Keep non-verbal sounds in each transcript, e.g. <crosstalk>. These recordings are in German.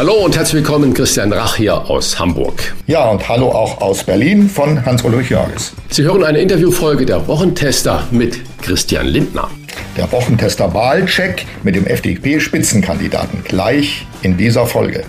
Hallo und herzlich willkommen, Christian Rach hier aus Hamburg. Ja, und hallo auch aus Berlin von Hans-Ulrich Jörges. Sie hören eine Interviewfolge der Wochentester mit Christian Lindner. Der Wochentester Wahlcheck mit dem FDP-Spitzenkandidaten gleich in dieser Folge.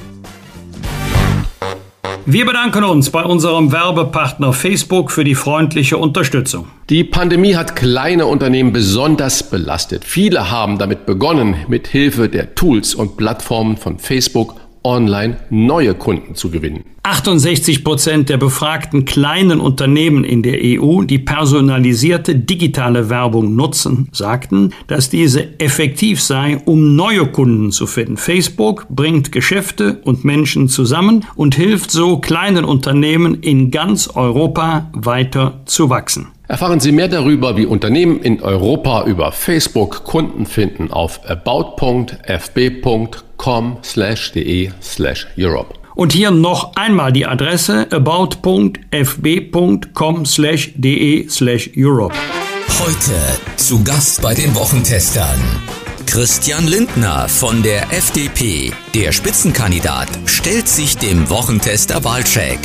Wir bedanken uns bei unserem Werbepartner Facebook für die freundliche Unterstützung. Die Pandemie hat kleine Unternehmen besonders belastet. Viele haben damit begonnen, mit Hilfe der Tools und Plattformen von Facebook online neue Kunden zu gewinnen. 68 Prozent der befragten kleinen Unternehmen in der EU, die personalisierte digitale Werbung nutzen, sagten, dass diese effektiv sei, um neue Kunden zu finden. Facebook bringt Geschäfte und Menschen zusammen und hilft so kleinen Unternehmen in ganz Europa weiter zu wachsen. Erfahren Sie mehr darüber, wie Unternehmen in Europa über Facebook Kunden finden auf about.fb.com/de/europe. Und hier noch einmal die Adresse about.fb.com/de/europe. Heute zu Gast bei den Wochentestern. Christian Lindner von der FDP, der Spitzenkandidat, stellt sich dem Wochentester Wahlcheck.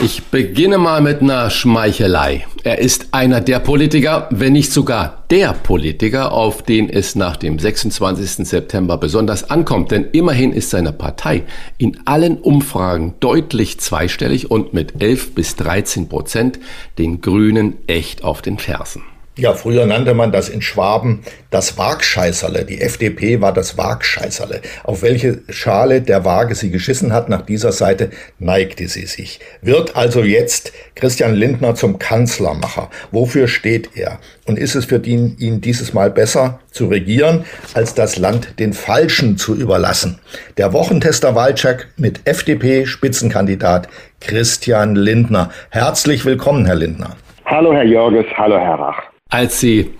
Ich beginne mal mit einer Schmeichelei. Er ist einer der Politiker, wenn nicht sogar der Politiker, auf den es nach dem 26. September besonders ankommt. Denn immerhin ist seine Partei in allen Umfragen deutlich zweistellig und mit 11 bis 13 Prozent den Grünen echt auf den Fersen. Ja, früher nannte man das in Schwaben das Waagscheißerle. Die FDP war das Waagscheißerle. Auf welche Schale der Waage sie geschissen hat, nach dieser Seite neigte sie sich. Wird also jetzt Christian Lindner zum Kanzlermacher? Wofür steht er? Und ist es für ihn, ihn dieses Mal besser zu regieren, als das Land den Falschen zu überlassen? Der Wochentester Wahlcheck mit FDP-Spitzenkandidat Christian Lindner. Herzlich willkommen, Herr Lindner. Hallo, Herr Jörges. Hallo, Herr Rach. Als Sie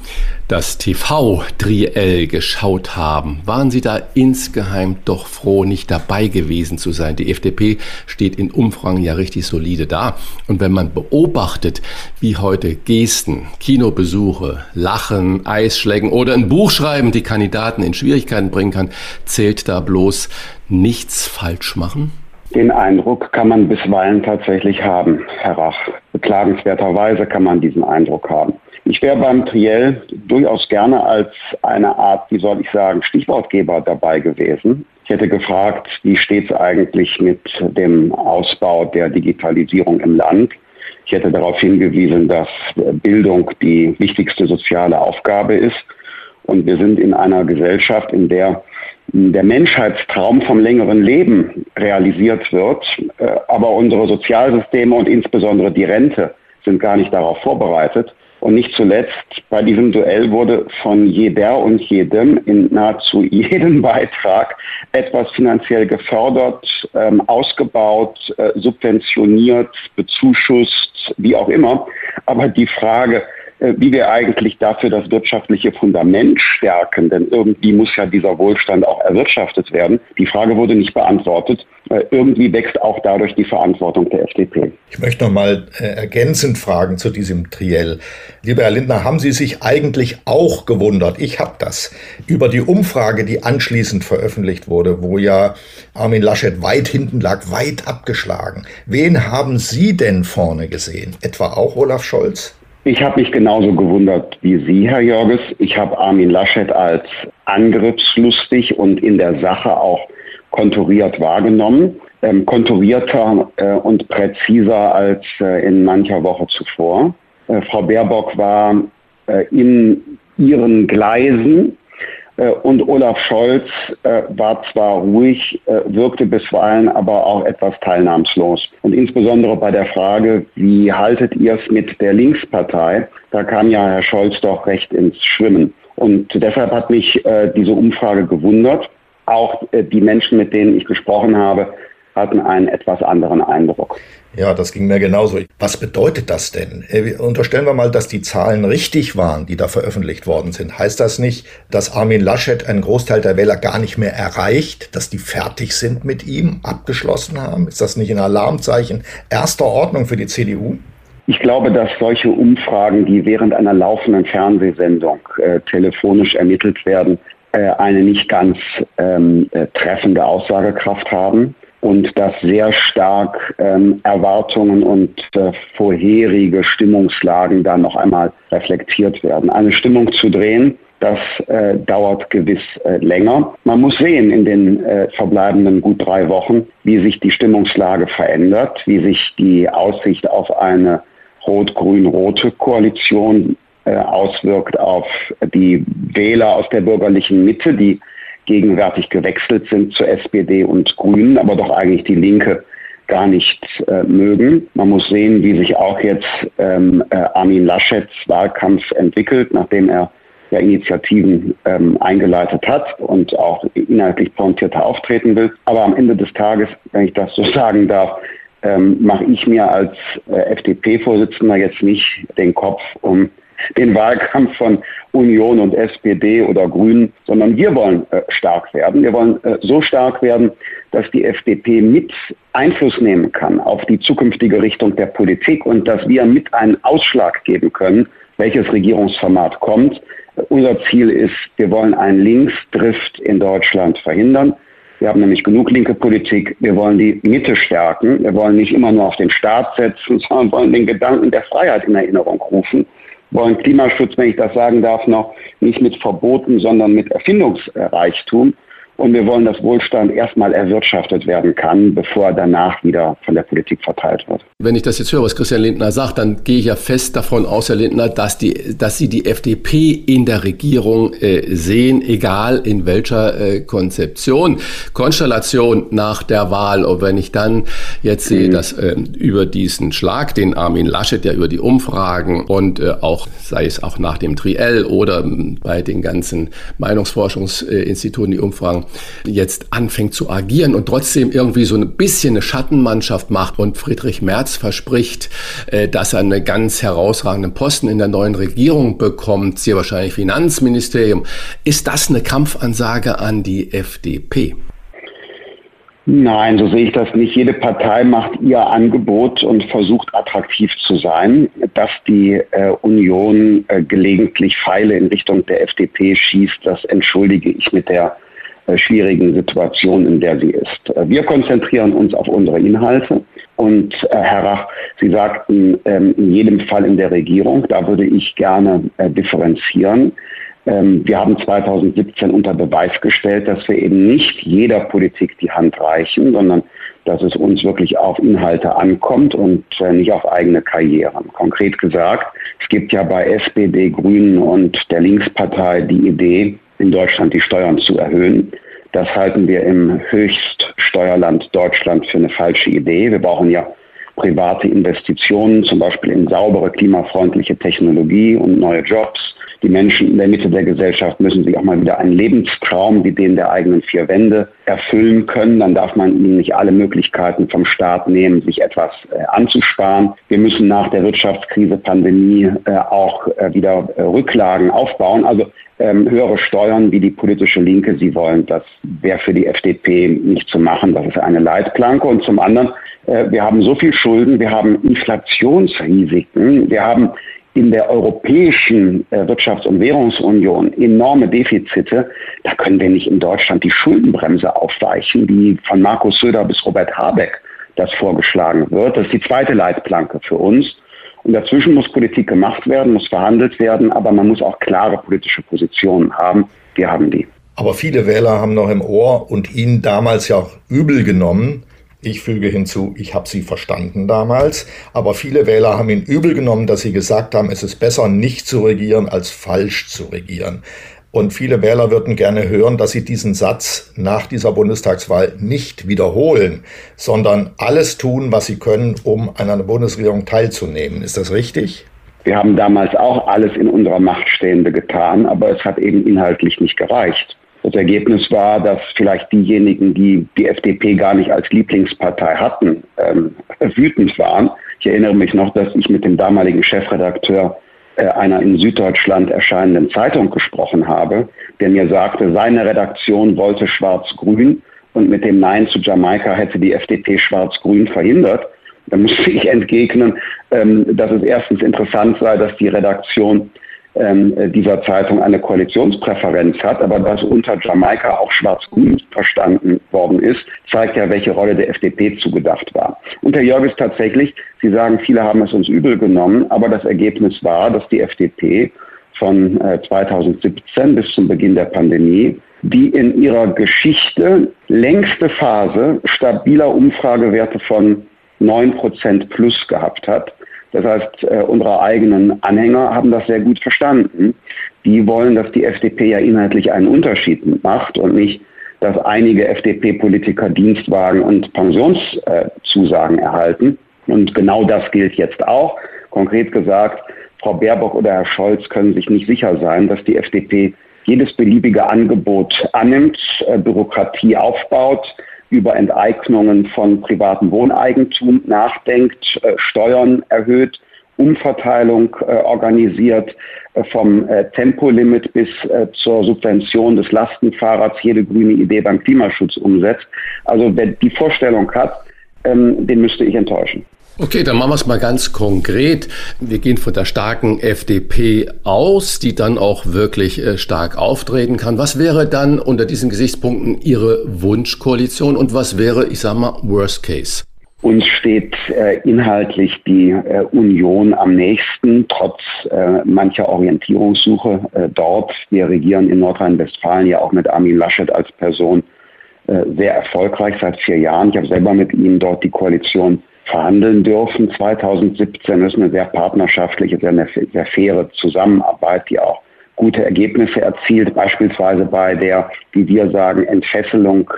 das TV-Triell geschaut haben, waren Sie da insgeheim doch froh, nicht dabei gewesen zu sein. Die FDP steht in Umfragen ja richtig solide da. Und wenn man beobachtet, wie heute Gesten, Kinobesuche, Lachen, Eisschlägen oder ein Buch schreiben die Kandidaten in Schwierigkeiten bringen kann, zählt da bloß nichts falsch machen? Den Eindruck kann man bisweilen tatsächlich haben, Herr Rach. Beklagenswerterweise kann man diesen Eindruck haben. Ich wäre beim Triell durchaus gerne als eine Art, wie soll ich sagen, Stichwortgeber dabei gewesen. Ich hätte gefragt, wie steht es eigentlich mit dem Ausbau der Digitalisierung im Land? Ich hätte darauf hingewiesen, dass Bildung die wichtigste soziale Aufgabe ist. Und wir sind in einer Gesellschaft, in der der Menschheitstraum vom längeren Leben realisiert wird, äh, aber unsere Sozialsysteme und insbesondere die Rente sind gar nicht darauf vorbereitet. Und nicht zuletzt bei diesem Duell wurde von jeder und jedem in nahezu <laughs> jedem Beitrag etwas finanziell gefördert, ähm, ausgebaut, äh, subventioniert, bezuschusst, wie auch immer. Aber die Frage, wie wir eigentlich dafür das wirtschaftliche Fundament stärken, denn irgendwie muss ja dieser Wohlstand auch erwirtschaftet werden. Die Frage wurde nicht beantwortet. Äh, irgendwie wächst auch dadurch die Verantwortung der FDP. Ich möchte noch mal äh, ergänzend fragen zu diesem Triell. Lieber Herr Lindner, haben Sie sich eigentlich auch gewundert, ich habe das, über die Umfrage, die anschließend veröffentlicht wurde, wo ja Armin Laschet weit hinten lag, weit abgeschlagen. Wen haben Sie denn vorne gesehen? Etwa auch Olaf Scholz? Ich habe mich genauso gewundert wie Sie, Herr Jörges. Ich habe Armin Laschet als angriffslustig und in der Sache auch konturiert wahrgenommen. Ähm, konturierter äh, und präziser als äh, in mancher Woche zuvor. Äh, Frau Baerbock war äh, in ihren Gleisen und Olaf Scholz äh, war zwar ruhig, äh, wirkte bisweilen aber auch etwas teilnahmslos. Und insbesondere bei der Frage, wie haltet ihr es mit der Linkspartei, da kam ja Herr Scholz doch recht ins Schwimmen. Und deshalb hat mich diese Umfrage gewundert. Auch die Menschen, mit denen ich gesprochen habe, hatten einen etwas anderen Eindruck. Ja, das ging mir genauso. Was bedeutet das denn? Äh, unterstellen wir mal, dass die Zahlen richtig waren, die da veröffentlicht worden sind. Heißt das nicht, dass Armin Laschet einen Großteil der Wähler gar nicht mehr erreicht, dass die fertig sind mit ihm, abgeschlossen haben? Ist das nicht ein Alarmzeichen erster Ordnung für die CDU? Ich glaube, dass solche Umfragen, die während einer laufenden Fernsehsendung äh, telefonisch ermittelt werden, äh, eine nicht ganz ähm, äh, treffende Aussagekraft haben und dass sehr stark ähm, Erwartungen und äh, vorherige Stimmungslagen dann noch einmal reflektiert werden. Eine Stimmung zu drehen, das äh, dauert gewiss äh, länger. Man muss sehen in den äh, verbleibenden gut drei Wochen, wie sich die Stimmungslage verändert, wie sich die Aussicht auf eine rot-grün-rote Koalition äh, auswirkt auf die Wähler aus der bürgerlichen Mitte, die gegenwärtig gewechselt sind zur SPD und Grünen, aber doch eigentlich die Linke gar nicht äh, mögen. Man muss sehen, wie sich auch jetzt ähm, äh, Armin Laschets Wahlkampf entwickelt, nachdem er ja Initiativen ähm, eingeleitet hat und auch inhaltlich pointierter auftreten will. Aber am Ende des Tages, wenn ich das so <laughs> sagen darf, ähm, mache ich mir als äh, FDP-Vorsitzender jetzt nicht den Kopf um den Wahlkampf von Union und SPD oder Grünen, sondern wir wollen äh, stark werden. Wir wollen äh, so stark werden, dass die FDP mit Einfluss nehmen kann auf die zukünftige Richtung der Politik und dass wir mit einen Ausschlag geben können, welches Regierungsformat kommt. Unser Ziel ist, wir wollen einen Linksdrift in Deutschland verhindern. Wir haben nämlich genug linke Politik. Wir wollen die Mitte stärken. Wir wollen nicht immer nur auf den Staat setzen, <laughs> sondern wollen den Gedanken der Freiheit in Erinnerung rufen wollen Klimaschutz, wenn ich das sagen darf, noch nicht mit Verboten, sondern mit Erfindungsreichtum. Und wir wollen, dass Wohlstand erstmal erwirtschaftet werden kann, bevor er danach wieder von der Politik verteilt wird. Wenn ich das jetzt höre, was Christian Lindner sagt, dann gehe ich ja fest davon aus, Herr Lindner, dass, die, dass Sie die FDP in der Regierung äh, sehen, egal in welcher äh, Konzeption, Konstellation nach der Wahl. Und wenn ich dann jetzt sehe, mhm. dass äh, über diesen Schlag, den Armin Laschet ja über die Umfragen und äh, auch, sei es auch nach dem Triell oder bei den ganzen Meinungsforschungsinstituten die Umfragen, jetzt anfängt zu agieren und trotzdem irgendwie so ein bisschen eine Schattenmannschaft macht und Friedrich Merz verspricht, äh, dass er einen ganz herausragenden Posten in der neuen Regierung bekommt, sehr wahrscheinlich Finanzministerium. Ist das eine Kampfansage an die FDP? Nein, so sehe ich das nicht. Jede Partei macht ihr Angebot und versucht attraktiv zu sein. Dass die äh, Union äh, gelegentlich Pfeile in Richtung der FDP schießt, das entschuldige ich mit der schwierigen Situation, in der sie ist. Äh, wir konzentrieren uns auf unsere Inhalte und äh, Herr Rach, Sie sagten ähm, in jedem Fall in der Regierung, da würde ich gerne differenzieren. Ähm, wir haben 2017 unter Beweis gestellt, dass wir eben nicht jeder Politik die Hand reichen, sondern dass es uns wirklich auf Inhalte ankommt und nicht auf eigene Karrieren. Konkret gesagt, es gibt ja bei SPD, Grünen und der Linkspartei die Idee, in Deutschland die Steuern zu erhöhen. Das halten wir im Höchststeuerland Deutschland für eine falsche Idee. Wir brauchen ja private Investitionen, zum Beispiel in saubere, klimafreundliche Technologie und neue Jobs. Die Menschen in der Mitte der Gesellschaft müssen sich auch mal wieder einen Lebenstraum wie den der eigenen vier Wände erfüllen können. Dann darf man ihnen nicht alle Möglichkeiten vom Staat nehmen, sich etwas äh, anzusparen. Wir müssen nach der Wirtschaftskrise, Pandemie äh, auch äh, wieder äh, Rücklagen aufbauen. Also ähm, höhere Steuern wie die politische Linke sie wollen. Das wäre für die FDP nicht zu machen. Das ist eine Leitplanke. Und zum anderen, äh, wir haben so viel Schulden, wir haben Inflationsrisiken, wir haben in der Europäischen äh, Wirtschafts- und Währungsunion enorme Defizite. Da können wir nicht in Deutschland die Schuldenbremse aufweichen, die von Markus Söder bis Robert Habeck das vorgeschlagen wird. Das ist die zweite Leitplanke für uns. Und dazwischen muss Politik gemacht werden, muss verhandelt werden, aber man muss auch klare politische Positionen haben. Wir haben die. Aber viele Wähler haben noch im Ohr und ihn damals ja auch übel genommen. Ich füge hinzu, ich habe sie verstanden damals, aber viele Wähler haben ihn übel genommen, dass sie gesagt haben, es ist besser nicht zu regieren als falsch zu regieren. Und viele Wähler würden gerne hören, dass Sie diesen Satz nach dieser Bundestagswahl nicht wiederholen, sondern alles tun, was Sie können, um an einer Bundesregierung teilzunehmen. Ist das richtig? Wir haben damals auch alles in unserer Macht Stehende getan, aber es hat eben inhaltlich nicht gereicht. Das Ergebnis war, dass vielleicht diejenigen, die die FDP gar nicht als Lieblingspartei hatten, ähm, <laughs> wütend waren. Ich erinnere mich noch, dass ich mit dem damaligen Chefredakteur äh, einer in Süddeutschland erscheinenden Zeitung gesprochen habe, der mir sagte, seine Redaktion wollte Schwarz-Grün und mit dem Nein zu Jamaika hätte die FDP Schwarz-Grün verhindert. Da musste <laughs> ich entgegnen, ähm, dass es erstens interessant sei, dass die Redaktion dieser Zeitung eine Koalitionspräferenz hat, aber dass unter Jamaika auch Schwarz-Grün verstanden worden ist, zeigt ja, welche Rolle der FDP zugedacht war. Und Herr Jörges tatsächlich, Sie sagen, viele haben es uns übel genommen, aber das Ergebnis war, dass die FDP von 2017 äh, bis zum Beginn der Pandemie die in ihrer Geschichte längste Phase stabiler Umfragewerte von 9% plus gehabt hat. Das heißt, äh, unsere eigenen Anhänger haben das sehr gut verstanden. Die wollen, dass die FDP ja inhaltlich einen Unterschied macht und nicht, dass einige FDP-Politiker Dienstwagen und Pensionszusagen erhalten. Und genau das gilt jetzt auch. Konkret gesagt, Frau Baerbock oder Herr Scholz können sich nicht sicher sein, dass die FDP jedes beliebige Angebot annimmt, äh, Bürokratie aufbaut, über Enteignungen von privatem Wohneigentum nachdenkt, äh, Steuern erhöht, Umverteilung äh, organisiert, äh, vom Tempolimit bis zur Subvention des Lastenfahrrads jede grüne Idee beim Klimaschutz umsetzt. Also wer die Vorstellung hat, ähm, den müsste ich enttäuschen. Okay, dann machen wir es mal ganz konkret. Wir gehen von der starken FDP aus, die dann auch wirklich äh, stark auftreten kann. Was wäre dann unter diesen Gesichtspunkten Ihre Wunschkoalition und was wäre, ich sage mal, Worst Case? Uns steht äh, inhaltlich die äh, Union am nächsten, trotz äh, mancher Orientierungssuche äh, dort. Wir regieren in Nordrhein-Westfalen ja auch mit Armin Laschet als Person äh, sehr erfolgreich seit vier Jahren. Ich habe selber mit ihm dort die Koalition verhandeln dürfen. 2017 ist eine sehr partnerschaftliche, sehr, sehr faire Zusammenarbeit, die auch gute Ergebnisse erzielt, beispielsweise bei der, wie wir sagen, Entfesselung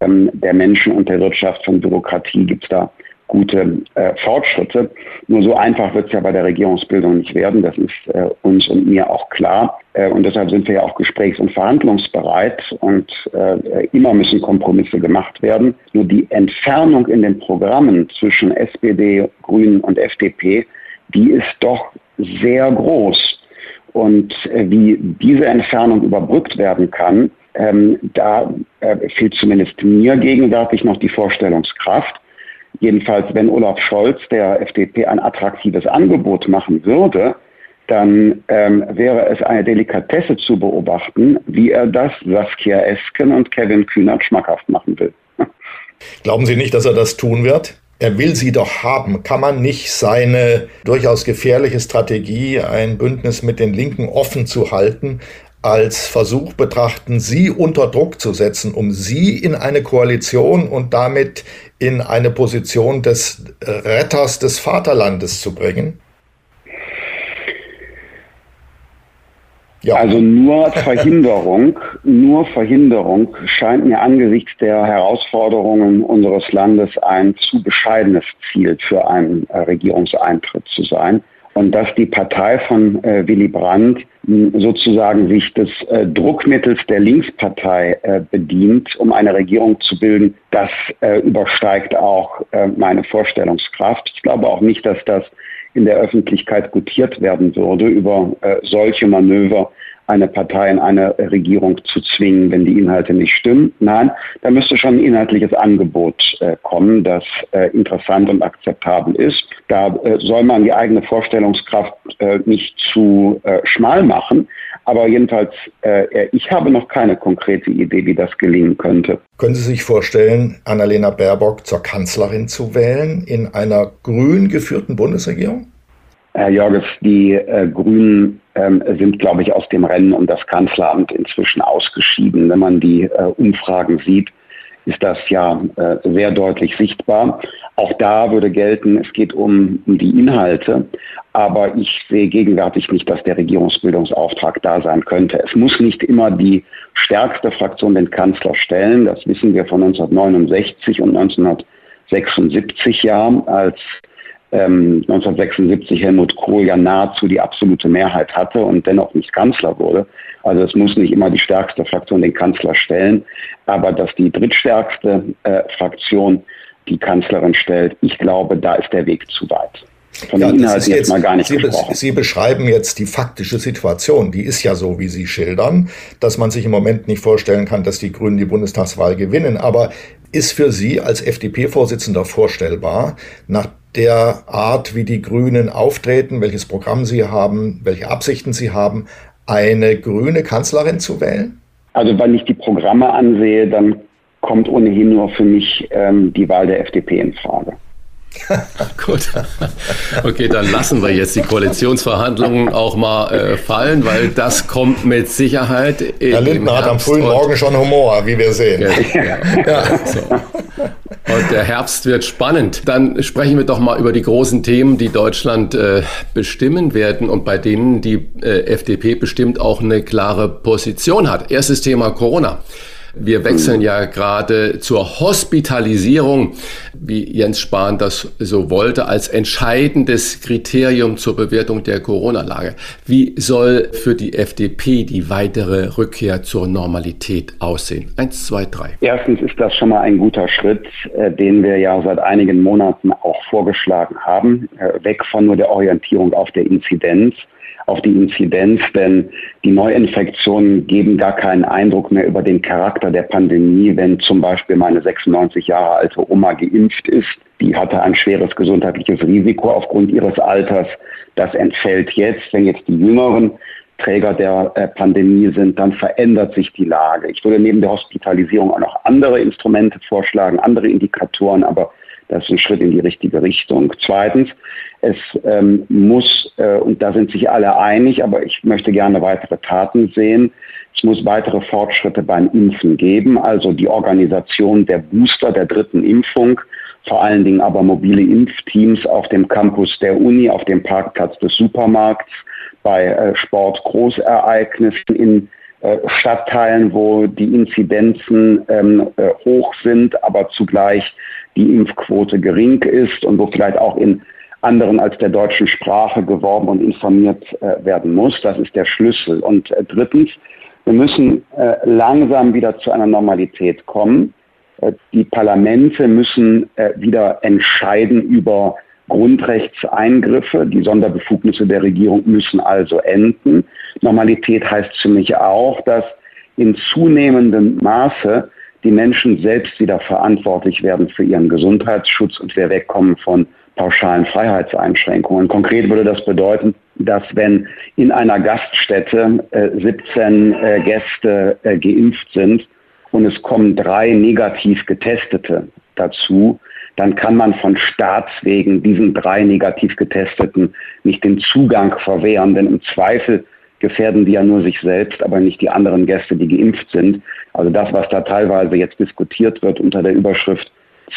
ähm, der Menschen und der Wirtschaft von Bürokratie gibt es da gute äh, Fortschritte. Nur so einfach wird es ja bei der Regierungsbildung nicht werden. Das ist äh, uns und mir auch klar. Äh, und deshalb sind wir ja auch gesprächs- und verhandlungsbereit und äh, immer müssen Kompromisse gemacht werden. Nur die Entfernung in den Programmen zwischen SPD, Grünen und FDP, die ist doch sehr groß. Und äh, wie diese Entfernung überbrückt werden kann, ähm, da äh, fehlt zumindest mir gegenwärtig noch die Vorstellungskraft. Jedenfalls, wenn Olaf Scholz der FDP ein attraktives Angebot machen würde, dann ähm, wäre es eine Delikatesse zu beobachten, wie er das Saskia Esken und Kevin Kühnert schmackhaft machen will. <laughs> Glauben Sie nicht, dass er das tun wird? Er will sie doch haben. Kann man nicht seine durchaus gefährliche Strategie, ein Bündnis mit den Linken offen zu halten, als Versuch betrachten, sie unter Druck zu setzen, um sie in eine Koalition und damit in eine Position des Retters des Vaterlandes zu bringen? Ja. Also nur Verhinderung, nur Verhinderung scheint mir angesichts der Herausforderungen unseres Landes ein zu bescheidenes Ziel für einen Regierungseintritt zu sein und dass die Partei von äh, Willy Brandt sozusagen sich des äh, Druckmittels der Linkspartei äh, bedient, um eine Regierung zu bilden, das äh, übersteigt auch äh, meine Vorstellungskraft. Ich glaube auch nicht, dass das in der Öffentlichkeit gutiert werden würde über äh, solche Manöver eine Partei in eine Regierung zu zwingen, wenn die Inhalte nicht stimmen. Nein, da müsste schon ein inhaltliches Angebot äh, kommen, das äh, interessant und akzeptabel ist. Da äh, soll man die eigene Vorstellungskraft äh, nicht zu äh, schmal machen. Aber jedenfalls, äh, ich habe noch keine konkrete Idee, wie das gelingen könnte. Können Sie sich vorstellen, Annalena Baerbock zur Kanzlerin zu wählen in einer grün geführten Bundesregierung? Herr Jorges, die äh, Grünen ähm, sind, glaube ich, aus dem Rennen um das Kanzleramt inzwischen ausgeschieden. Wenn man die äh, Umfragen sieht, ist das ja äh, sehr deutlich sichtbar. Auch da würde gelten, es geht um, um die Inhalte, aber ich sehe gegenwärtig nicht, dass der Regierungsbildungsauftrag da sein könnte. Es muss nicht immer die stärkste Fraktion den Kanzler stellen. Das wissen wir von 1969 und 1976 Jahren, als ähm, 1976 Helmut Kohl ja nahezu die absolute Mehrheit hatte und dennoch nicht Kanzler wurde. Also es muss nicht immer die stärkste Fraktion den Kanzler stellen, aber dass die drittstärkste äh, Fraktion die Kanzlerin stellt, ich glaube, da ist der Weg zu weit. Von ja, den Inhalten jetzt, jetzt, mal gar nicht Sie, gesprochen. Sie beschreiben jetzt die faktische Situation. Die ist ja so, wie Sie schildern, dass man sich im Moment nicht vorstellen kann, dass die Grünen die Bundestagswahl gewinnen. Aber ist für Sie als FDP-Vorsitzender vorstellbar, nach der Art, wie die Grünen auftreten, welches Programm sie haben, welche Absichten sie haben, eine grüne Kanzlerin zu wählen? Also wenn ich die Programme ansehe, dann kommt ohnehin nur für mich ähm, die Wahl der FDP in Frage. <laughs> Gut. Okay, dann lassen wir jetzt die Koalitionsverhandlungen auch mal äh, fallen, weil das kommt mit Sicherheit. Herr Lindner hat am frühen Morgen schon Humor, wie wir sehen. Ja, ja. ja. So. Und der Herbst wird spannend. Dann sprechen wir doch mal über die großen Themen, die Deutschland äh, bestimmen werden und bei denen die äh, FDP bestimmt auch eine klare Position hat. Erstes Thema Corona. Wir wechseln ja gerade zur Hospitalisierung, wie Jens Spahn das so wollte, als entscheidendes Kriterium zur Bewertung der Corona-Lage. Wie soll für die FDP die weitere Rückkehr zur Normalität aussehen? Eins, zwei, drei. Erstens ist das schon mal ein guter Schritt, äh, den wir ja seit einigen Monaten auch vorgeschlagen haben, äh, weg von nur der Orientierung auf der Inzidenz auf die Inzidenz, denn die Neuinfektionen geben gar keinen Eindruck mehr über den Charakter der Pandemie, wenn zum Beispiel meine 96 Jahre alte Oma geimpft ist. Die hatte ein schweres gesundheitliches Risiko aufgrund ihres Alters. Das entfällt jetzt, wenn jetzt die Jüngeren Träger der äh, Pandemie sind, dann verändert sich die Lage. Ich würde neben der Hospitalisierung auch noch andere Instrumente vorschlagen, andere Indikatoren, aber das ist ein Schritt in die richtige Richtung. Zweitens, es ähm, muss, äh, und da sind sich alle einig, aber ich möchte gerne weitere Taten sehen, es muss weitere Fortschritte beim Impfen geben, also die Organisation der Booster der dritten Impfung, vor allen Dingen aber mobile Impfteams auf dem Campus der Uni, auf dem Parkplatz des Supermarkts, bei äh, Sportgroßereignissen in äh, Stadtteilen, wo die Inzidenzen ähm, äh, hoch sind, aber zugleich die Impfquote gering ist und wo vielleicht auch in anderen als der deutschen Sprache geworben und informiert äh, werden muss. Das ist der Schlüssel. Und äh, drittens, wir müssen äh, langsam wieder zu einer Normalität kommen. Äh, die Parlamente müssen äh, wieder entscheiden über Grundrechtseingriffe. Die Sonderbefugnisse der Regierung müssen also enden. Normalität heißt für mich auch, dass in zunehmendem Maße die Menschen selbst wieder verantwortlich werden für ihren Gesundheitsschutz und wir wegkommen von pauschalen Freiheitseinschränkungen. Konkret würde das bedeuten, dass wenn in einer Gaststätte äh, 17 äh, Gäste äh, geimpft sind und es kommen drei negativ getestete dazu, dann kann man von Staatswegen diesen drei negativ getesteten nicht den Zugang verwehren, denn im Zweifel gefährden die ja nur sich selbst, aber nicht die anderen Gäste, die geimpft sind. Also das, was da teilweise jetzt diskutiert wird unter der Überschrift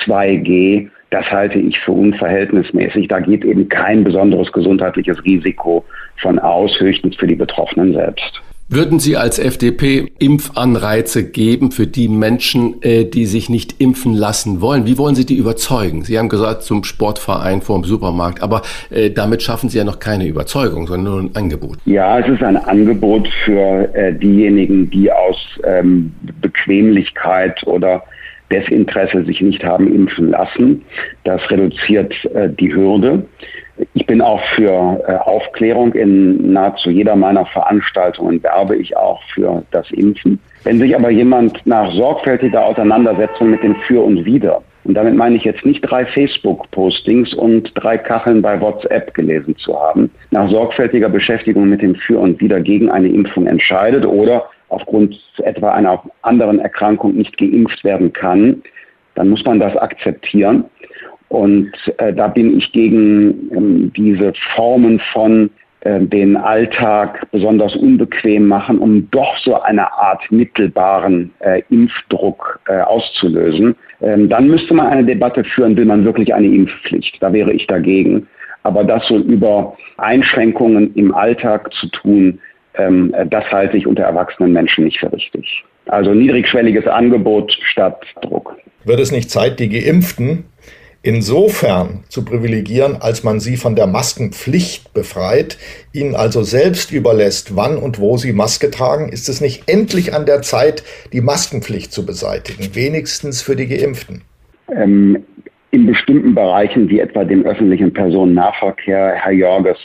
2G, das halte ich für unverhältnismäßig. Da geht eben kein besonderes gesundheitliches Risiko von aus, höchstens für die Betroffenen selbst. Würden Sie als FDP Impfanreize geben für die Menschen, äh, die sich nicht impfen lassen wollen? Wie wollen Sie die überzeugen? Sie haben gesagt, zum Sportverein vor dem Supermarkt, aber äh, damit schaffen Sie ja noch keine Überzeugung, sondern nur ein Angebot. Ja, es ist ein Angebot für äh, diejenigen, die aus ähm, Bequemlichkeit oder Desinteresse sich nicht haben impfen lassen. Das reduziert äh, die Hürde. Ich bin auch für äh, Aufklärung. In nahezu jeder meiner Veranstaltungen werbe ich auch für das Impfen. Wenn sich aber jemand nach sorgfältiger Auseinandersetzung mit dem Für und Wider, und damit meine ich jetzt nicht drei Facebook-Postings und drei Kacheln bei WhatsApp gelesen zu haben, nach sorgfältiger Beschäftigung mit dem Für und Wider gegen eine Impfung entscheidet oder aufgrund etwa einer anderen Erkrankung nicht geimpft werden kann, dann muss man das akzeptieren. Und äh, da bin ich gegen ähm, diese Formen von äh, den Alltag besonders unbequem machen, um doch so eine Art mittelbaren äh, Impfdruck äh, auszulösen. Ähm, dann müsste man eine Debatte führen, will man wirklich eine Impfpflicht. Da wäre ich dagegen. Aber das so über Einschränkungen im Alltag zu tun, ähm, das halte ich unter erwachsenen Menschen nicht für richtig. Also niedrigschwelliges Angebot statt Druck. Wird es nicht Zeit, die Geimpften insofern zu privilegieren, als man sie von der Maskenpflicht befreit, ihnen also selbst überlässt, wann und wo sie Maske tragen, ist es nicht endlich an der Zeit, die Maskenpflicht zu beseitigen, wenigstens für die Geimpften? Ähm, in bestimmten Bereichen, wie etwa dem öffentlichen Personennahverkehr, Herr Jorges,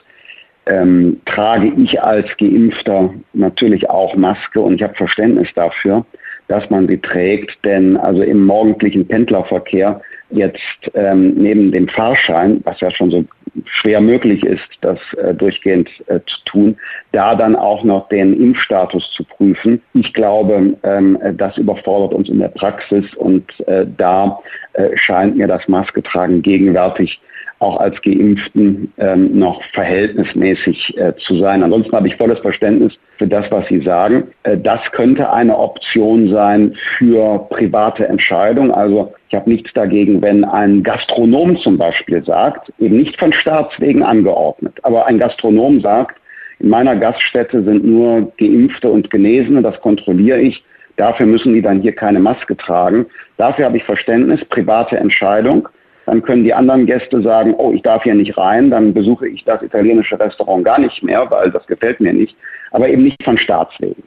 ähm, trage ich als Geimpfter natürlich auch Maske und ich habe Verständnis dafür, dass man sie trägt, denn also im morgendlichen Pendlerverkehr jetzt ähm, neben dem Fahrschein, was ja schon so schwer möglich ist, das äh, durchgehend äh, zu tun, da dann auch noch den Impfstatus zu prüfen. Ich glaube, ähm, das überfordert uns in der Praxis und äh, da äh, scheint mir das Masketragen gegenwärtig auch als Geimpften ähm, noch verhältnismäßig äh, zu sein. Ansonsten habe ich volles Verständnis für das, was Sie sagen. Äh, das könnte eine Option sein für private Entscheidungen. Also ich habe nichts dagegen, wenn ein Gastronom zum Beispiel sagt, eben nicht von Staatswegen angeordnet, aber ein Gastronom sagt, in meiner Gaststätte sind nur Geimpfte und Genesene, das kontrolliere ich. Dafür müssen die dann hier keine Maske tragen. Dafür habe ich Verständnis, private Entscheidung. Dann können die anderen Gäste sagen, oh, ich darf hier nicht rein, dann besuche ich das italienische Restaurant gar nicht mehr, weil das gefällt mir nicht, aber eben nicht von Staatswegen.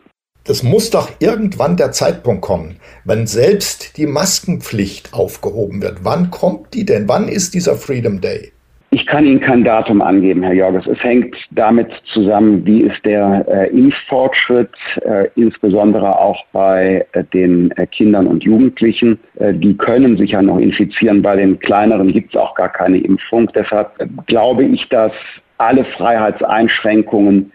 Es muss doch irgendwann der Zeitpunkt kommen, wenn selbst die Maskenpflicht aufgehoben wird. Wann kommt die denn? Wann ist dieser Freedom Day? Ich kann Ihnen kein Datum angeben, Herr Jorges. Es hängt damit zusammen, wie ist der äh, Impffortschritt, äh, insbesondere auch bei äh, den äh, Kindern und Jugendlichen. Äh, die können sich ja noch infizieren. Bei den kleineren gibt es auch gar keine Impfung. Deshalb äh, glaube ich, dass alle Freiheitseinschränkungen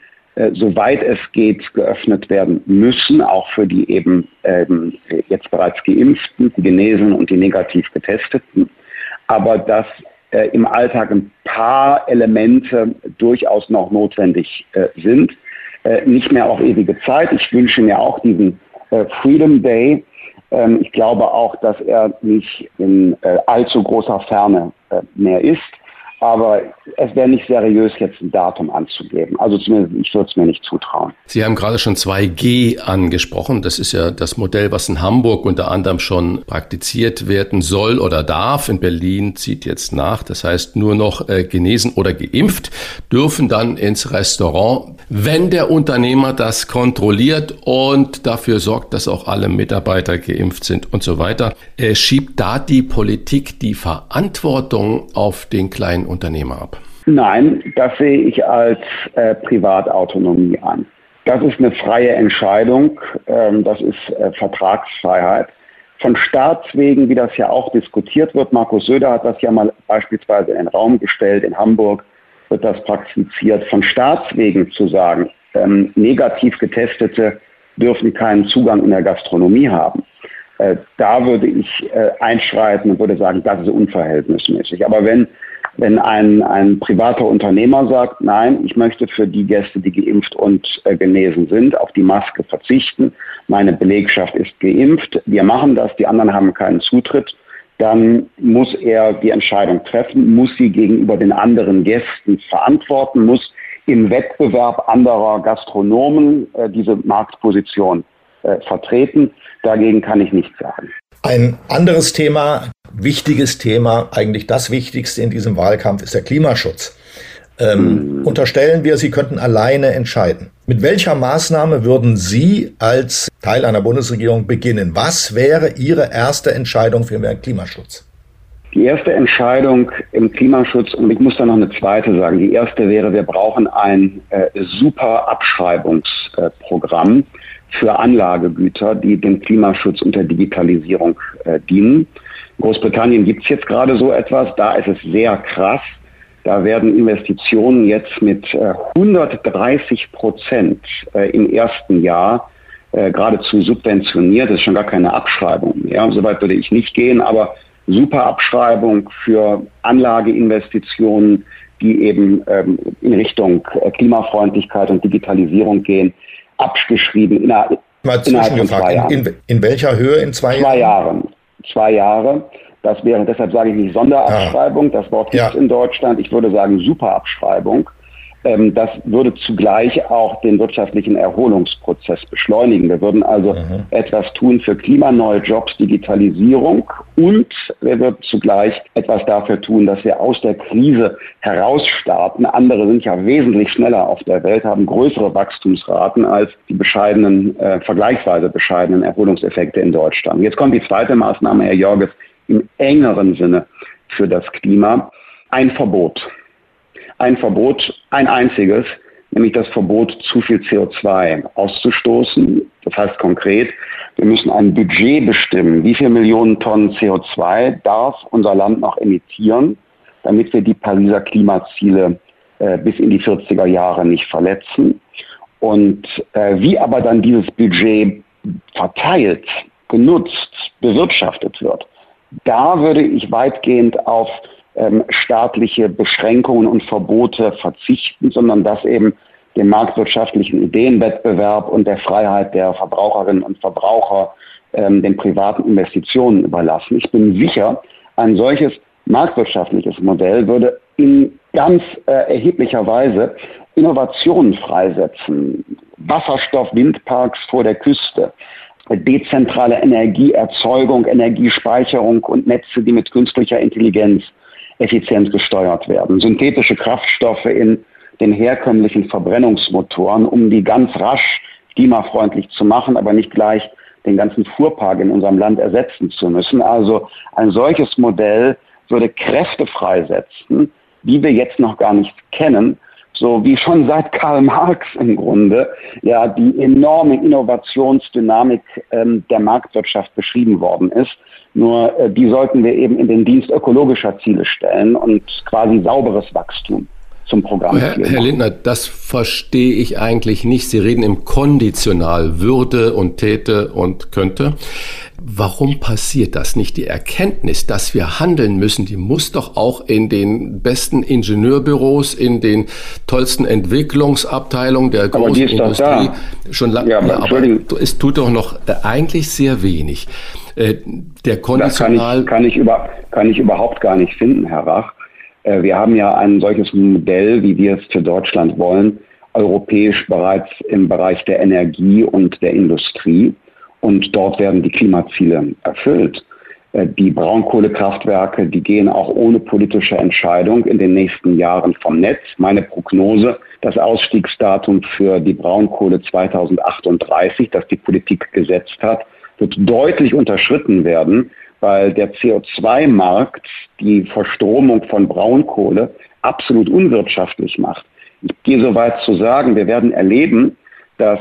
soweit es geht, geöffnet werden müssen, auch für die eben ähm, jetzt bereits geimpften, die Genesen und die negativ getesteten. Aber dass äh, im Alltag ein paar Elemente durchaus noch notwendig äh, sind. Äh, nicht mehr auf ewige Zeit. Ich wünsche mir auch diesen äh, Freedom Day. Ähm, ich glaube auch, dass er nicht in äh, allzu großer Ferne äh, mehr ist. Aber es wäre nicht seriös, jetzt ein Datum anzugeben. Also zumindest ich würde es mir nicht zutrauen. Sie haben gerade schon 2G angesprochen. Das ist ja das Modell, was in Hamburg unter anderem schon praktiziert werden soll oder darf. In Berlin zieht jetzt nach. Das heißt, nur noch äh, genesen oder geimpft dürfen dann ins Restaurant, wenn der Unternehmer das kontrolliert und dafür sorgt, dass auch alle Mitarbeiter geimpft sind und so weiter. Äh, schiebt da die Politik die Verantwortung auf den kleinen Unternehmer ab? Nein, das sehe ich als äh, Privatautonomie an. Das ist eine freie Entscheidung, ähm, das ist äh, Vertragsfreiheit. Von Staatswegen, wie das ja auch diskutiert wird, Markus Söder hat das ja mal beispielsweise in den Raum gestellt, in Hamburg wird das praktiziert, von Staatswegen zu sagen, ähm, negativ getestete dürfen keinen Zugang in der Gastronomie haben. Äh, da würde ich äh, einschreiten und würde sagen, das ist unverhältnismäßig. Aber wenn wenn ein, ein privater Unternehmer sagt, nein, ich möchte für die Gäste, die geimpft und äh, genesen sind, auf die Maske verzichten, meine Belegschaft ist geimpft, wir machen das, die anderen haben keinen Zutritt, dann muss er die Entscheidung treffen, muss sie gegenüber den anderen Gästen verantworten, muss im Wettbewerb anderer Gastronomen äh, diese Marktposition äh, vertreten. Dagegen kann ich nichts sagen. Ein anderes Thema, wichtiges Thema, eigentlich das Wichtigste in diesem Wahlkampf ist der Klimaschutz. Ähm, mhm. Unterstellen wir, Sie könnten alleine entscheiden. Mit welcher Maßnahme würden Sie als Teil einer Bundesregierung beginnen? Was wäre Ihre erste Entscheidung für mehr Klimaschutz? Die erste Entscheidung im Klimaschutz, und ich muss da noch eine zweite sagen, die erste wäre, wir brauchen ein äh, super Abschreibungsprogramm. Äh, für Anlagegüter, die dem Klimaschutz und der Digitalisierung äh, dienen. In Großbritannien gibt es jetzt gerade so etwas, da ist es sehr krass. Da werden Investitionen jetzt mit äh, 130 Prozent äh, im ersten Jahr äh, geradezu subventioniert. Das ist schon gar keine Abschreibung mehr. Soweit würde ich nicht gehen, aber super Abschreibung für Anlageinvestitionen, die eben ähm, in Richtung äh, Klimafreundlichkeit und Digitalisierung gehen abgeschrieben innerhalb, Mal innerhalb von zwei Jahren. In, in, welcher Höhe in zwei, zwei Jahren? Zwei Jahre. Das wäre, deshalb sage ich nicht Sonderabschreibung, ah. das Wort gibt es ja. in Deutschland. Ich würde sagen Superabschreibung. Ähm, das würde zugleich auch den wirtschaftlichen Erholungsprozess beschleunigen. Wir würden also mhm. etwas tun für klimaneue Jobs, Digitalisierung und wir würden zugleich etwas dafür tun, dass wir aus der Krise herausstarten. Andere sind ja wesentlich schneller auf der Welt, haben größere Wachstumsraten als die bescheidenen, äh, vergleichsweise bescheidenen Erholungseffekte in Deutschland. Jetzt kommt die zweite Maßnahme, Herr Jorges, im engeren Sinne für das Klima. Ein Verbot ein Verbot, ein einziges, nämlich das Verbot, zu viel CO2 auszustoßen. Das heißt konkret, wir müssen ein Budget bestimmen, wie viel Millionen Tonnen CO2 darf unser Land noch emittieren, damit wir die Pariser Klimaziele äh, bis in die 40er Jahre nicht verletzen. Und äh, wie aber dann dieses Budget verteilt, genutzt, bewirtschaftet wird, da würde ich weitgehend auf ähm, staatliche Beschränkungen und Verbote verzichten, sondern das eben dem marktwirtschaftlichen Ideenwettbewerb und der Freiheit der Verbraucherinnen und Verbraucher, ähm, den privaten Investitionen überlassen. Ich bin sicher, ein solches marktwirtschaftliches Modell würde in ganz äh, erheblicher Weise Innovationen freisetzen. Wasserstoff, Windparks vor der Küste, dezentrale Energieerzeugung, Energiespeicherung und Netze, die mit künstlicher Intelligenz effizient gesteuert werden. Synthetische Kraftstoffe in den herkömmlichen Verbrennungsmotoren, um die ganz rasch klimafreundlich zu machen, aber nicht gleich den ganzen Fuhrpark in unserem Land ersetzen zu müssen. Also ein solches Modell würde Kräfte freisetzen, die wir jetzt noch gar nicht kennen, so wie schon seit Karl Marx im Grunde ja die enorme Innovationsdynamik ähm, der Marktwirtschaft beschrieben worden ist. Nur äh, die sollten wir eben in den Dienst ökologischer Ziele stellen und quasi sauberes Wachstum zum Programm. Herr, Herr Lindner, das verstehe ich eigentlich nicht. Sie reden im Konditional würde und täte und könnte. Warum passiert das nicht? Die Erkenntnis, dass wir handeln müssen, die muss doch auch in den besten Ingenieurbüros, in den tollsten Entwicklungsabteilungen der großen Industrie schon lange. Ja, aber, aber es tut doch noch äh, eigentlich sehr wenig. Äh, der Konditional. Das kann ich, kann ich, über, kann ich überhaupt gar nicht finden, Herr Rach. Äh, wir haben ja ein solches Modell, wie wir es für Deutschland wollen, europäisch bereits im Bereich der Energie und der Industrie. Und dort werden die Klimaziele erfüllt. Äh, die Braunkohlekraftwerke, die gehen auch ohne politische Entscheidung in den nächsten Jahren vom Netz. Meine Prognose, das Ausstiegsdatum für die Braunkohle 2038, das die Politik gesetzt hat, wird deutlich unterschritten werden, weil der CO2-Markt die Verstromung von Braunkohle absolut unwirtschaftlich macht. Ich gehe so weit zu sagen, wir werden erleben, dass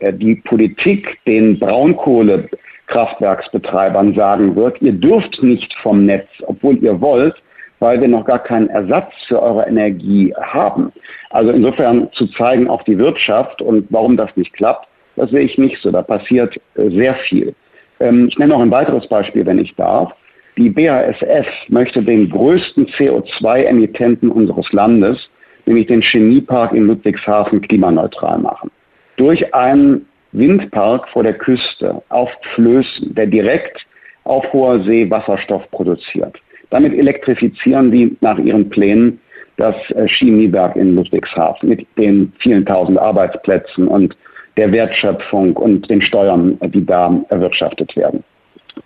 äh, die Politik den Braunkohlekraftwerksbetreibern sagen wird, ihr dürft nicht vom Netz, obwohl ihr wollt, weil wir noch gar keinen Ersatz für eure Energie haben. Also insofern zu zeigen, auch die Wirtschaft und warum das nicht klappt, das sehe ich nicht so. Da passiert äh, sehr viel. Ähm, ich nenne noch ein weiteres Beispiel, wenn ich darf. Die BASF möchte den größten CO2-Emittenten unseres Landes, nämlich den Chemiepark in Ludwigshafen, klimaneutral machen. Durch einen Windpark vor der Küste auf Flößen, der direkt auf hoher See Wasserstoff produziert. Damit elektrifizieren die nach ihren Plänen das äh, Chemiewerk in Ludwigshafen mit den vielen tausend Arbeitsplätzen und der Wertschöpfung und den Steuern, die da erwirtschaftet werden.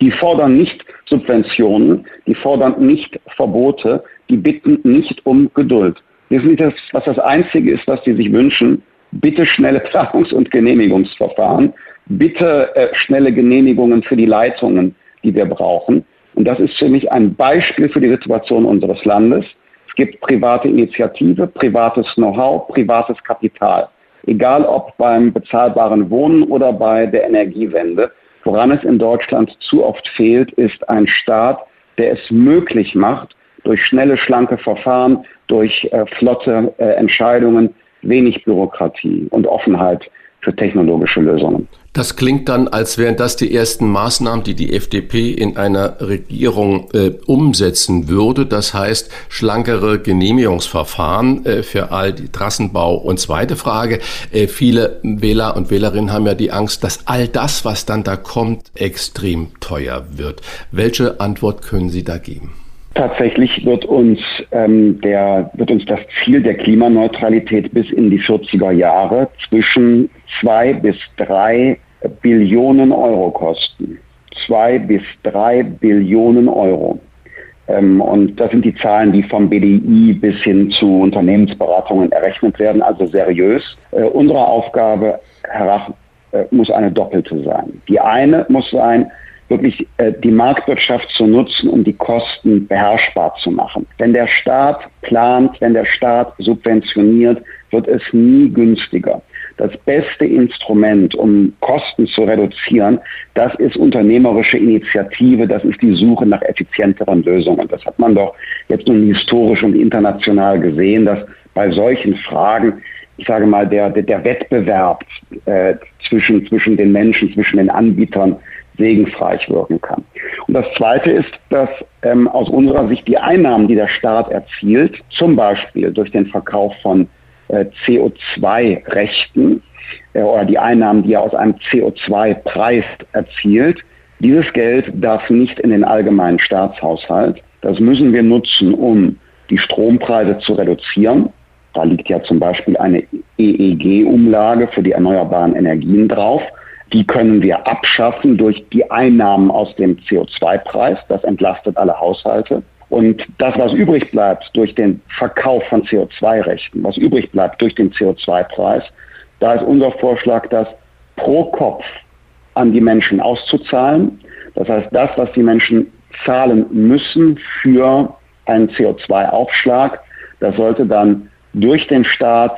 Die fordern nicht Subventionen, die fordern nicht Verbote, die bitten nicht um Geduld. Wissen Sie, das, was das Einzige ist, was sie sich wünschen? Bitte schnelle <laughs> Planungs- und Genehmigungsverfahren, bitte äh, schnelle Genehmigungen für die Leitungen, die wir brauchen. Und das ist für mich ein Beispiel für die Situation unseres Landes. Es gibt private Initiative, privates Know-how, privates Kapital egal ob beim bezahlbaren Wohnen oder bei der Energiewende. Woran es in Deutschland zu oft fehlt, ist ein Staat, der es möglich macht, durch schnelle, schlanke Verfahren, durch äh, flotte äh, Entscheidungen, wenig Bürokratie und Offenheit für technologische Lösungen. Das klingt dann, als wären das die ersten Maßnahmen, die die FDP in einer Regierung äh, umsetzen würde. Das heißt, schlankere Genehmigungsverfahren äh, für all die Trassenbau. Und zweite Frage, äh, viele Wähler und Wählerinnen haben ja die Angst, dass all das, was dann da kommt, extrem teuer wird. Welche Antwort können Sie da geben? Tatsächlich wird uns, ähm, der, wird uns das Ziel der Klimaneutralität bis in die 40er Jahre zwischen zwei bis drei Billionen Euro kosten. Zwei bis drei Billionen Euro. Ähm, und das sind die Zahlen, die vom BDI bis hin zu Unternehmensberatungen errechnet werden, also seriös. Äh, unsere Aufgabe, Herr Rach, äh, muss eine doppelte sein. Die eine muss sein, wirklich äh, die Marktwirtschaft zu nutzen, um die Kosten beherrschbar zu machen. Wenn der Staat plant, wenn der Staat subventioniert, wird es nie günstiger. Das beste Instrument, um Kosten zu reduzieren, das ist unternehmerische Initiative, das ist die Suche nach effizienteren Lösungen. Das hat man doch jetzt nun historisch und international gesehen, dass bei solchen Fragen ich sage mal, der, der, der Wettbewerb äh, zwischen, zwischen den Menschen, zwischen den Anbietern segensreich wirken kann. Und das Zweite ist, dass ähm, aus unserer Sicht die Einnahmen, die der Staat erzielt, zum Beispiel durch den Verkauf von äh, CO2-Rechten äh, oder die Einnahmen, die er aus einem CO2-Preis erzielt, dieses Geld darf nicht in den allgemeinen Staatshaushalt. Das müssen wir nutzen, um die Strompreise zu reduzieren. Da liegt ja zum Beispiel eine EEG-Umlage für die erneuerbaren Energien drauf. Die können wir abschaffen durch die Einnahmen aus dem CO2-Preis. Das entlastet alle Haushalte. Und das, was übrig bleibt durch den Verkauf von CO2-Rechten, was übrig bleibt durch den CO2-Preis, da ist unser Vorschlag, das pro Kopf an die Menschen auszuzahlen. Das heißt, das, was die Menschen zahlen müssen für einen CO2-Aufschlag, das sollte dann durch den Staat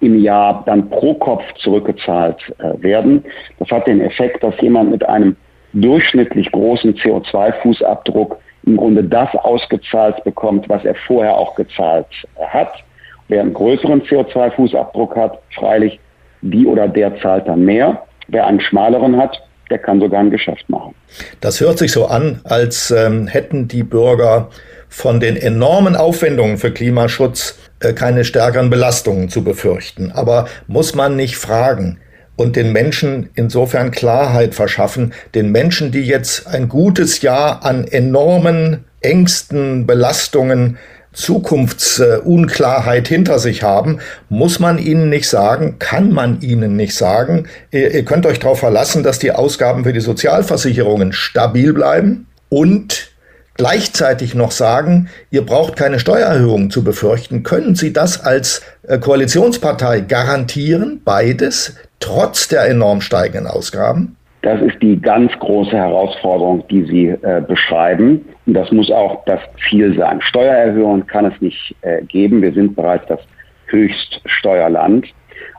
im Jahr dann pro Kopf zurückgezahlt äh, werden. Das hat den Effekt, dass jemand mit einem durchschnittlich großen CO2-Fußabdruck im Grunde das ausgezahlt bekommt, was er vorher auch gezahlt äh, hat. Wer einen größeren CO2-Fußabdruck hat, freilich die oder der zahlt dann mehr. Wer einen schmaleren hat, der kann sogar ein Geschäft machen. Das hört sich so an, als ähm, hätten die Bürger von den enormen Aufwendungen für Klimaschutz keine stärkeren Belastungen zu befürchten. Aber muss man nicht fragen und den Menschen insofern Klarheit verschaffen, den Menschen, die jetzt ein gutes Jahr an enormen Ängsten, Belastungen, Zukunftsunklarheit hinter sich haben, muss man ihnen nicht sagen, kann man ihnen nicht sagen, ihr, ihr könnt euch darauf verlassen, dass die Ausgaben für die Sozialversicherungen stabil bleiben und gleichzeitig noch sagen, ihr braucht keine Steuererhöhung zu befürchten, können Sie das als äh, Koalitionspartei garantieren, beides, trotz der enorm steigenden Ausgaben? Das ist die ganz große Herausforderung, die Sie äh, beschreiben. Und das muss auch das Ziel sein. Steuererhöhungen kann es nicht äh, geben. Wir sind bereits das Höchststeuerland.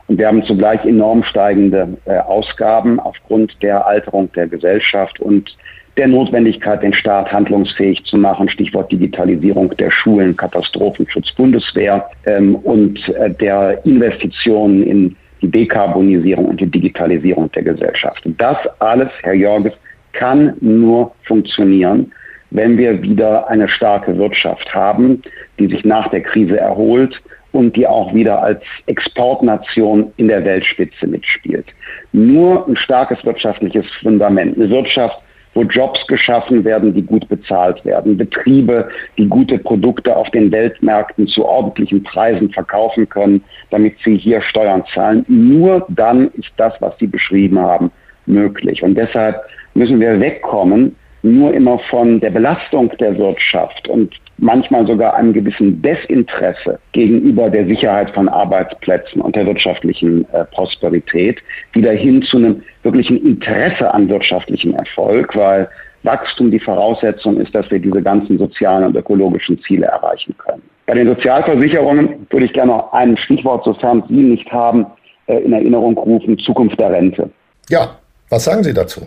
Und wir haben zugleich enorm steigende äh, Ausgaben aufgrund der Alterung der Gesellschaft und der Notwendigkeit, den Staat handlungsfähig zu machen, Stichwort Digitalisierung der Schulen, Katastrophenschutz, Bundeswehr ähm, und äh, der Investitionen in die Dekarbonisierung und die Digitalisierung der Gesellschaft. Das alles, Herr Jorges, kann nur funktionieren, wenn wir wieder eine starke Wirtschaft haben, die sich nach der Krise erholt und die auch wieder als Exportnation in der Weltspitze mitspielt. Nur ein starkes wirtschaftliches Fundament, eine Wirtschaft, wo Jobs geschaffen werden, die gut bezahlt werden, Betriebe, die gute Produkte auf den Weltmärkten zu ordentlichen Preisen verkaufen können, damit sie hier Steuern zahlen. Nur dann ist das, was Sie beschrieben haben, möglich. Und deshalb müssen wir wegkommen nur immer von der Belastung der Wirtschaft und manchmal sogar einem gewissen Desinteresse gegenüber der Sicherheit von Arbeitsplätzen und der wirtschaftlichen äh, Prosperität wieder hin zu einem wirklichen Interesse an wirtschaftlichem Erfolg, weil Wachstum die Voraussetzung ist, dass wir diese ganzen sozialen und ökologischen Ziele erreichen können. Bei den Sozialversicherungen würde ich gerne noch ein Stichwort, sofern Sie nicht haben, äh, in Erinnerung rufen, Zukunft der Rente. Ja, was sagen Sie dazu?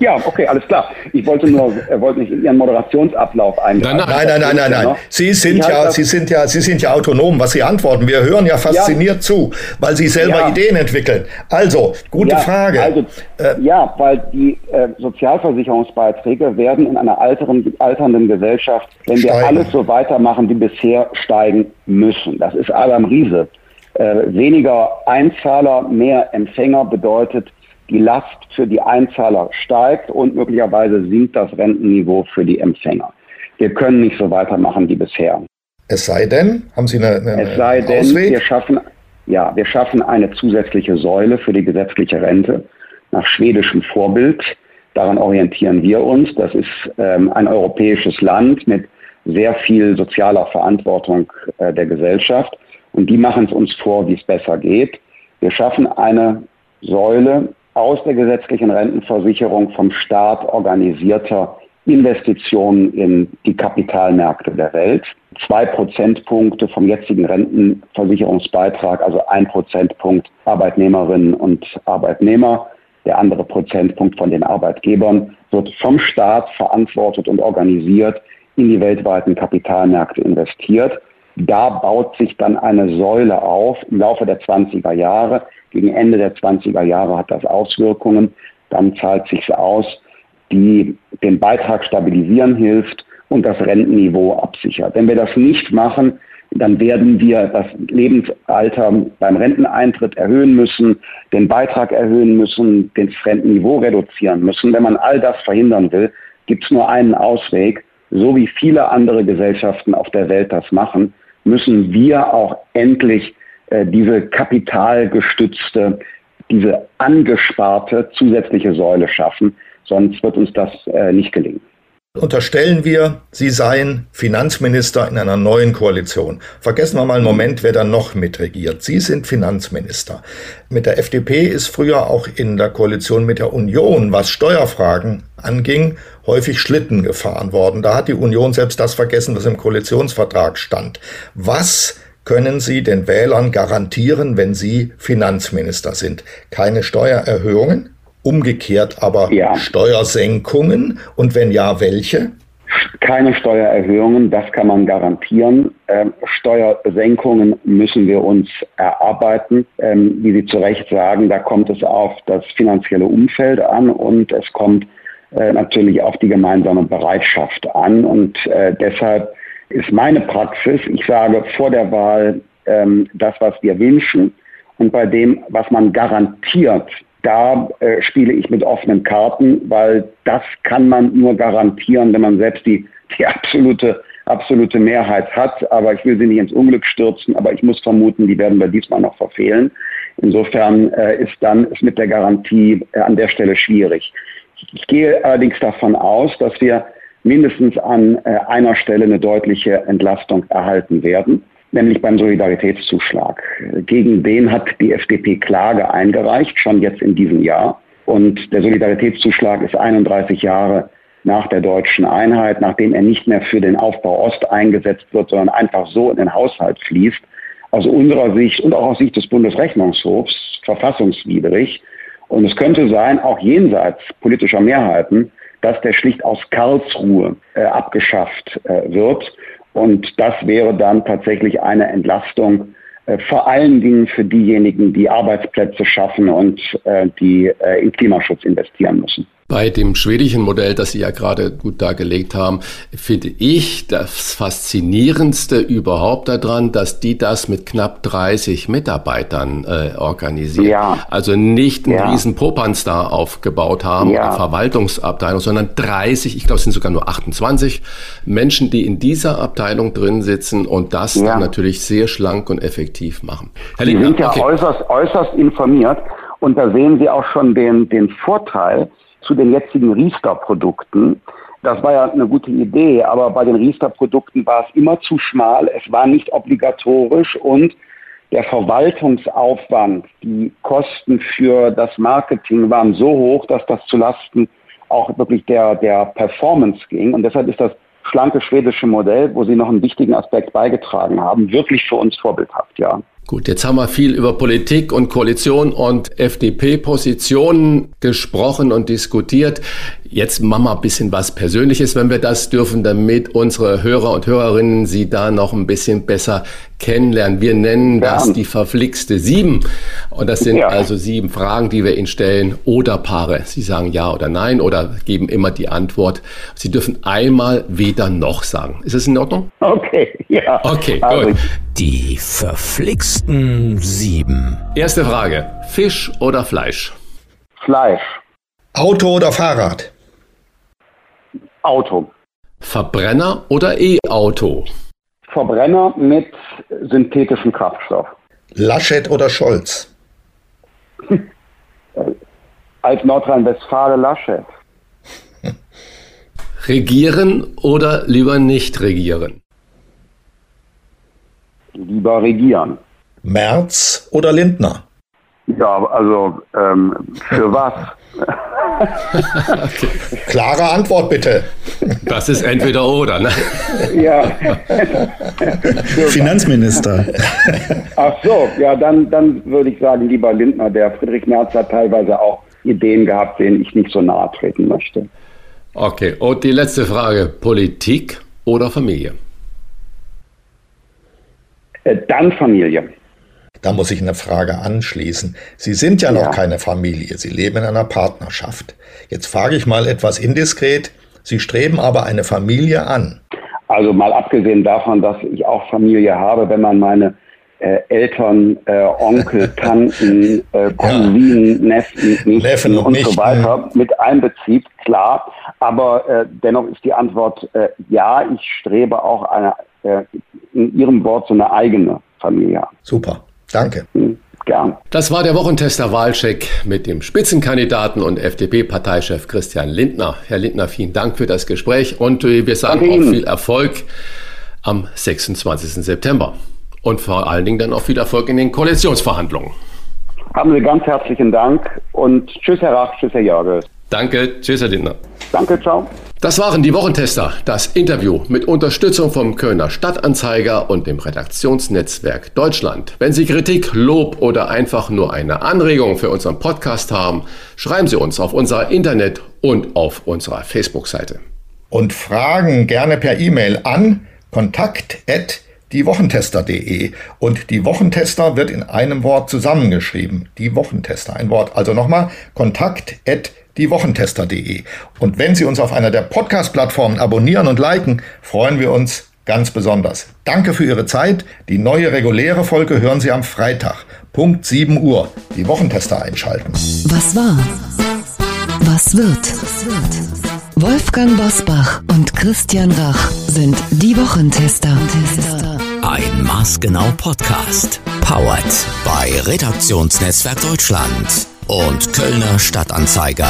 Ja, okay, alles klar. Ich wollte nur, er wollte nicht in Ihren Moderationsablauf eingreifen. Nein, nein, nein, nein, nein, nein. Sie sind ja, Sie sind ja, Sie sind ja autonom, was Sie antworten. Wir hören ja fasziniert ja. zu, weil Sie selber ja. Ideen entwickeln. Also, gute ja, Frage. Also, äh, ja, weil die äh, Sozialversicherungsbeiträge werden in einer alteren, alternden Gesellschaft, wenn steigen. wir alles so weitermachen wie bisher, steigen müssen. Das ist Adam Riese. Äh, weniger Einzahler, mehr Empfänger bedeutet die Last für die Einzahler steigt und möglicherweise sinkt das Rentenniveau für die Empfänger. Wir können nicht so weitermachen wie bisher. Es sei denn, haben Sie eine, eine Es sei denn, Ausweg? wir schaffen, ja, wir schaffen eine zusätzliche Säule für die gesetzliche Rente nach schwedischem Vorbild. Daran orientieren wir uns. Das ist ähm, ein europäisches Land mit sehr viel sozialer Verantwortung äh, der Gesellschaft. Und die machen es uns vor, wie es besser geht. Wir schaffen eine Säule aus der gesetzlichen Rentenversicherung vom Staat organisierter Investitionen in die Kapitalmärkte der Welt. Zwei Prozentpunkte vom jetzigen Rentenversicherungsbeitrag, also ein Prozentpunkt Arbeitnehmerinnen und Arbeitnehmer, der andere Prozentpunkt von den Arbeitgebern, wird vom Staat verantwortet und organisiert in die weltweiten Kapitalmärkte investiert. Da baut sich dann eine Säule auf im Laufe der 20er Jahre. Gegen Ende der 20er Jahre hat das Auswirkungen. Dann zahlt sich aus, die den Beitrag stabilisieren hilft und das Rentenniveau absichert. Wenn wir das nicht machen, dann werden wir das Lebensalter beim Renteneintritt erhöhen müssen, den Beitrag erhöhen müssen, das Rentenniveau reduzieren müssen. Wenn man all das verhindern will, gibt es nur einen Ausweg. So wie viele andere Gesellschaften auf der Welt das machen, müssen wir auch endlich äh, diese kapitalgestützte, diese angesparte zusätzliche Säule schaffen. Sonst wird uns das äh, nicht gelingen. Unterstellen wir, Sie seien Finanzminister in einer neuen Koalition. Vergessen wir mal einen Moment, wer da noch mitregiert. Sie sind Finanzminister. Mit der FDP ist früher auch in der Koalition mit der Union, was Steuerfragen anging, häufig Schlitten gefahren worden. Da hat die Union selbst das vergessen, was im Koalitionsvertrag stand. Was können Sie den Wählern garantieren, wenn Sie Finanzminister sind? Keine Steuererhöhungen? Umgekehrt aber ja. Steuersenkungen und wenn ja, welche? Keine Steuererhöhungen, das kann man garantieren. Ähm, Steuersenkungen müssen wir uns erarbeiten. Ähm, wie Sie zu Recht sagen, da kommt es auf das finanzielle Umfeld an und es kommt äh, natürlich auf die gemeinsame Bereitschaft an. Und äh, deshalb ist meine Praxis, ich sage vor der Wahl ähm, das, was wir wünschen und bei dem, was man garantiert da äh, spiele ich mit offenen Karten, weil das kann man nur garantieren, wenn man selbst die, die absolute, absolute Mehrheit hat. Aber ich will sie nicht ins Unglück stürzen, aber ich muss vermuten, die werden wir diesmal noch verfehlen. Insofern äh, ist dann ist mit der Garantie äh, an der Stelle schwierig. Ich gehe allerdings davon aus, dass wir mindestens an äh, einer Stelle eine deutliche Entlastung erhalten werden nämlich beim Solidaritätszuschlag. Gegen den hat die FDP Klage eingereicht, schon jetzt in diesem Jahr. Und der Solidaritätszuschlag ist 31 Jahre nach der deutschen Einheit, nachdem er nicht mehr für den Aufbau Ost eingesetzt wird, sondern einfach so in den Haushalt fließt, aus unserer Sicht und auch aus Sicht des Bundesrechnungshofs verfassungswidrig. Und es könnte sein, auch jenseits politischer Mehrheiten, dass der schlicht aus Karlsruhe äh, abgeschafft äh, wird. Und das wäre dann tatsächlich eine Entlastung, äh, vor allen Dingen für diejenigen, die Arbeitsplätze schaffen und äh, die äh, in Klimaschutz investieren müssen. Bei dem schwedischen Modell, das Sie ja gerade gut dargelegt haben, finde ich das Faszinierendste überhaupt daran, dass die das mit knapp 30 Mitarbeitern äh, organisieren. Ja. Also nicht einen ja. riesen Popanz da aufgebaut haben, ja. Verwaltungsabteilung, sondern 30, ich glaube es sind sogar nur 28 Menschen, die in dieser Abteilung drin sitzen und das ja. dann natürlich sehr schlank und effektiv machen. Herr Sie sind ja okay. äußerst, äußerst informiert und da sehen Sie auch schon den, den Vorteil, zu den jetzigen Riester-Produkten. Das war ja eine gute Idee, aber bei den Riester-Produkten war es immer zu schmal, es war nicht obligatorisch und der Verwaltungsaufwand, die Kosten für das Marketing waren so hoch, dass das zulasten auch wirklich der, der Performance ging. Und deshalb ist das schlanke schwedische Modell, wo Sie noch einen wichtigen Aspekt beigetragen haben, wirklich für uns vorbildhaft, ja. Gut, jetzt haben wir viel über Politik und Koalition und FDP-Positionen gesprochen und diskutiert. Jetzt machen wir ein bisschen was Persönliches, wenn wir das dürfen, damit unsere Hörer und Hörerinnen Sie da noch ein bisschen besser kennenlernen. Wir nennen ja. das die verflixte Sieben. Und das sind ja. also sieben Fragen, die wir Ihnen stellen oder Paare. Sie sagen ja oder nein oder geben immer die Antwort. Sie dürfen einmal weder noch sagen. Ist das in Ordnung? Okay, ja. Okay, also gut. Die verflixten Sieben. Erste Frage. Fisch oder Fleisch? Fleisch. Auto oder Fahrrad? Auto. Verbrenner oder E-Auto? Verbrenner mit synthetischem Kraftstoff. Laschet oder Scholz? <laughs> Als Nordrhein-Westfale Laschet. <laughs> Regieren oder lieber nicht regieren? Lieber regieren. Merz oder Lindner? Ja, also ähm, für was? <laughs> okay. <laughs> Klare Antwort bitte. Das ist entweder oder, ne? Ja. Finanzminister. Ach so, ja, dann, dann würde ich sagen, lieber Lindner. Der Friedrich Merz hat teilweise auch Ideen gehabt, denen ich nicht so nahe treten möchte. Okay, und die letzte Frage: Politik oder Familie? Äh, dann Familie. Da muss ich eine Frage anschließen. Sie sind ja noch ja. keine Familie, Sie leben in einer Partnerschaft. Jetzt frage ich mal etwas indiskret. Sie streben aber eine Familie an. Also mal abgesehen davon, dass ich auch Familie habe, wenn man meine äh, Eltern, äh, Onkel, <laughs> Tanten, äh, Cousinen, ja. Neffen, Neffen und, und so weiter mit einbezieht, klar. Aber äh, dennoch ist die Antwort äh, ja, ich strebe auch eine, äh, in Ihrem Wort so eine eigene Familie an. Super. Danke. Hm, gern. Das war der Wochentester Wahlcheck mit dem Spitzenkandidaten und FDP-Parteichef Christian Lindner. Herr Lindner, vielen Dank für das Gespräch und äh, wir sagen auch viel Erfolg am 26. September. Und vor allen Dingen dann auch viel Erfolg in den Koalitionsverhandlungen. Haben Sie ganz herzlichen Dank und tschüss, Herr Rach, tschüss, Herr Jörgel. Danke, tschüss, Herr Lindner. Danke, ciao. Das waren die Wochentester, das Interview mit Unterstützung vom Kölner Stadtanzeiger und dem Redaktionsnetzwerk Deutschland. Wenn Sie Kritik, Lob oder einfach nur eine Anregung für unseren Podcast haben, schreiben Sie uns auf unserer Internet- und auf unserer Facebook-Seite. Und Fragen gerne per E-Mail an kontakt@diewochentester.de und die Wochentester wird in einem Wort zusammengeschrieben. Die Wochentester, ein Wort. Also nochmal kontakt@ diewochentester.de. Und wenn Sie uns auf einer der Podcast-Plattformen abonnieren und liken, freuen wir uns ganz besonders. Danke für Ihre Zeit. Die neue reguläre Folge hören Sie am Freitag, Punkt 7 Uhr. Die Wochentester einschalten. Was war? Was wird? Wolfgang Bosbach und Christian Rach sind die Wochentester. Ein maßgenau Podcast. Powered bei Redaktionsnetzwerk Deutschland und Kölner Stadtanzeiger.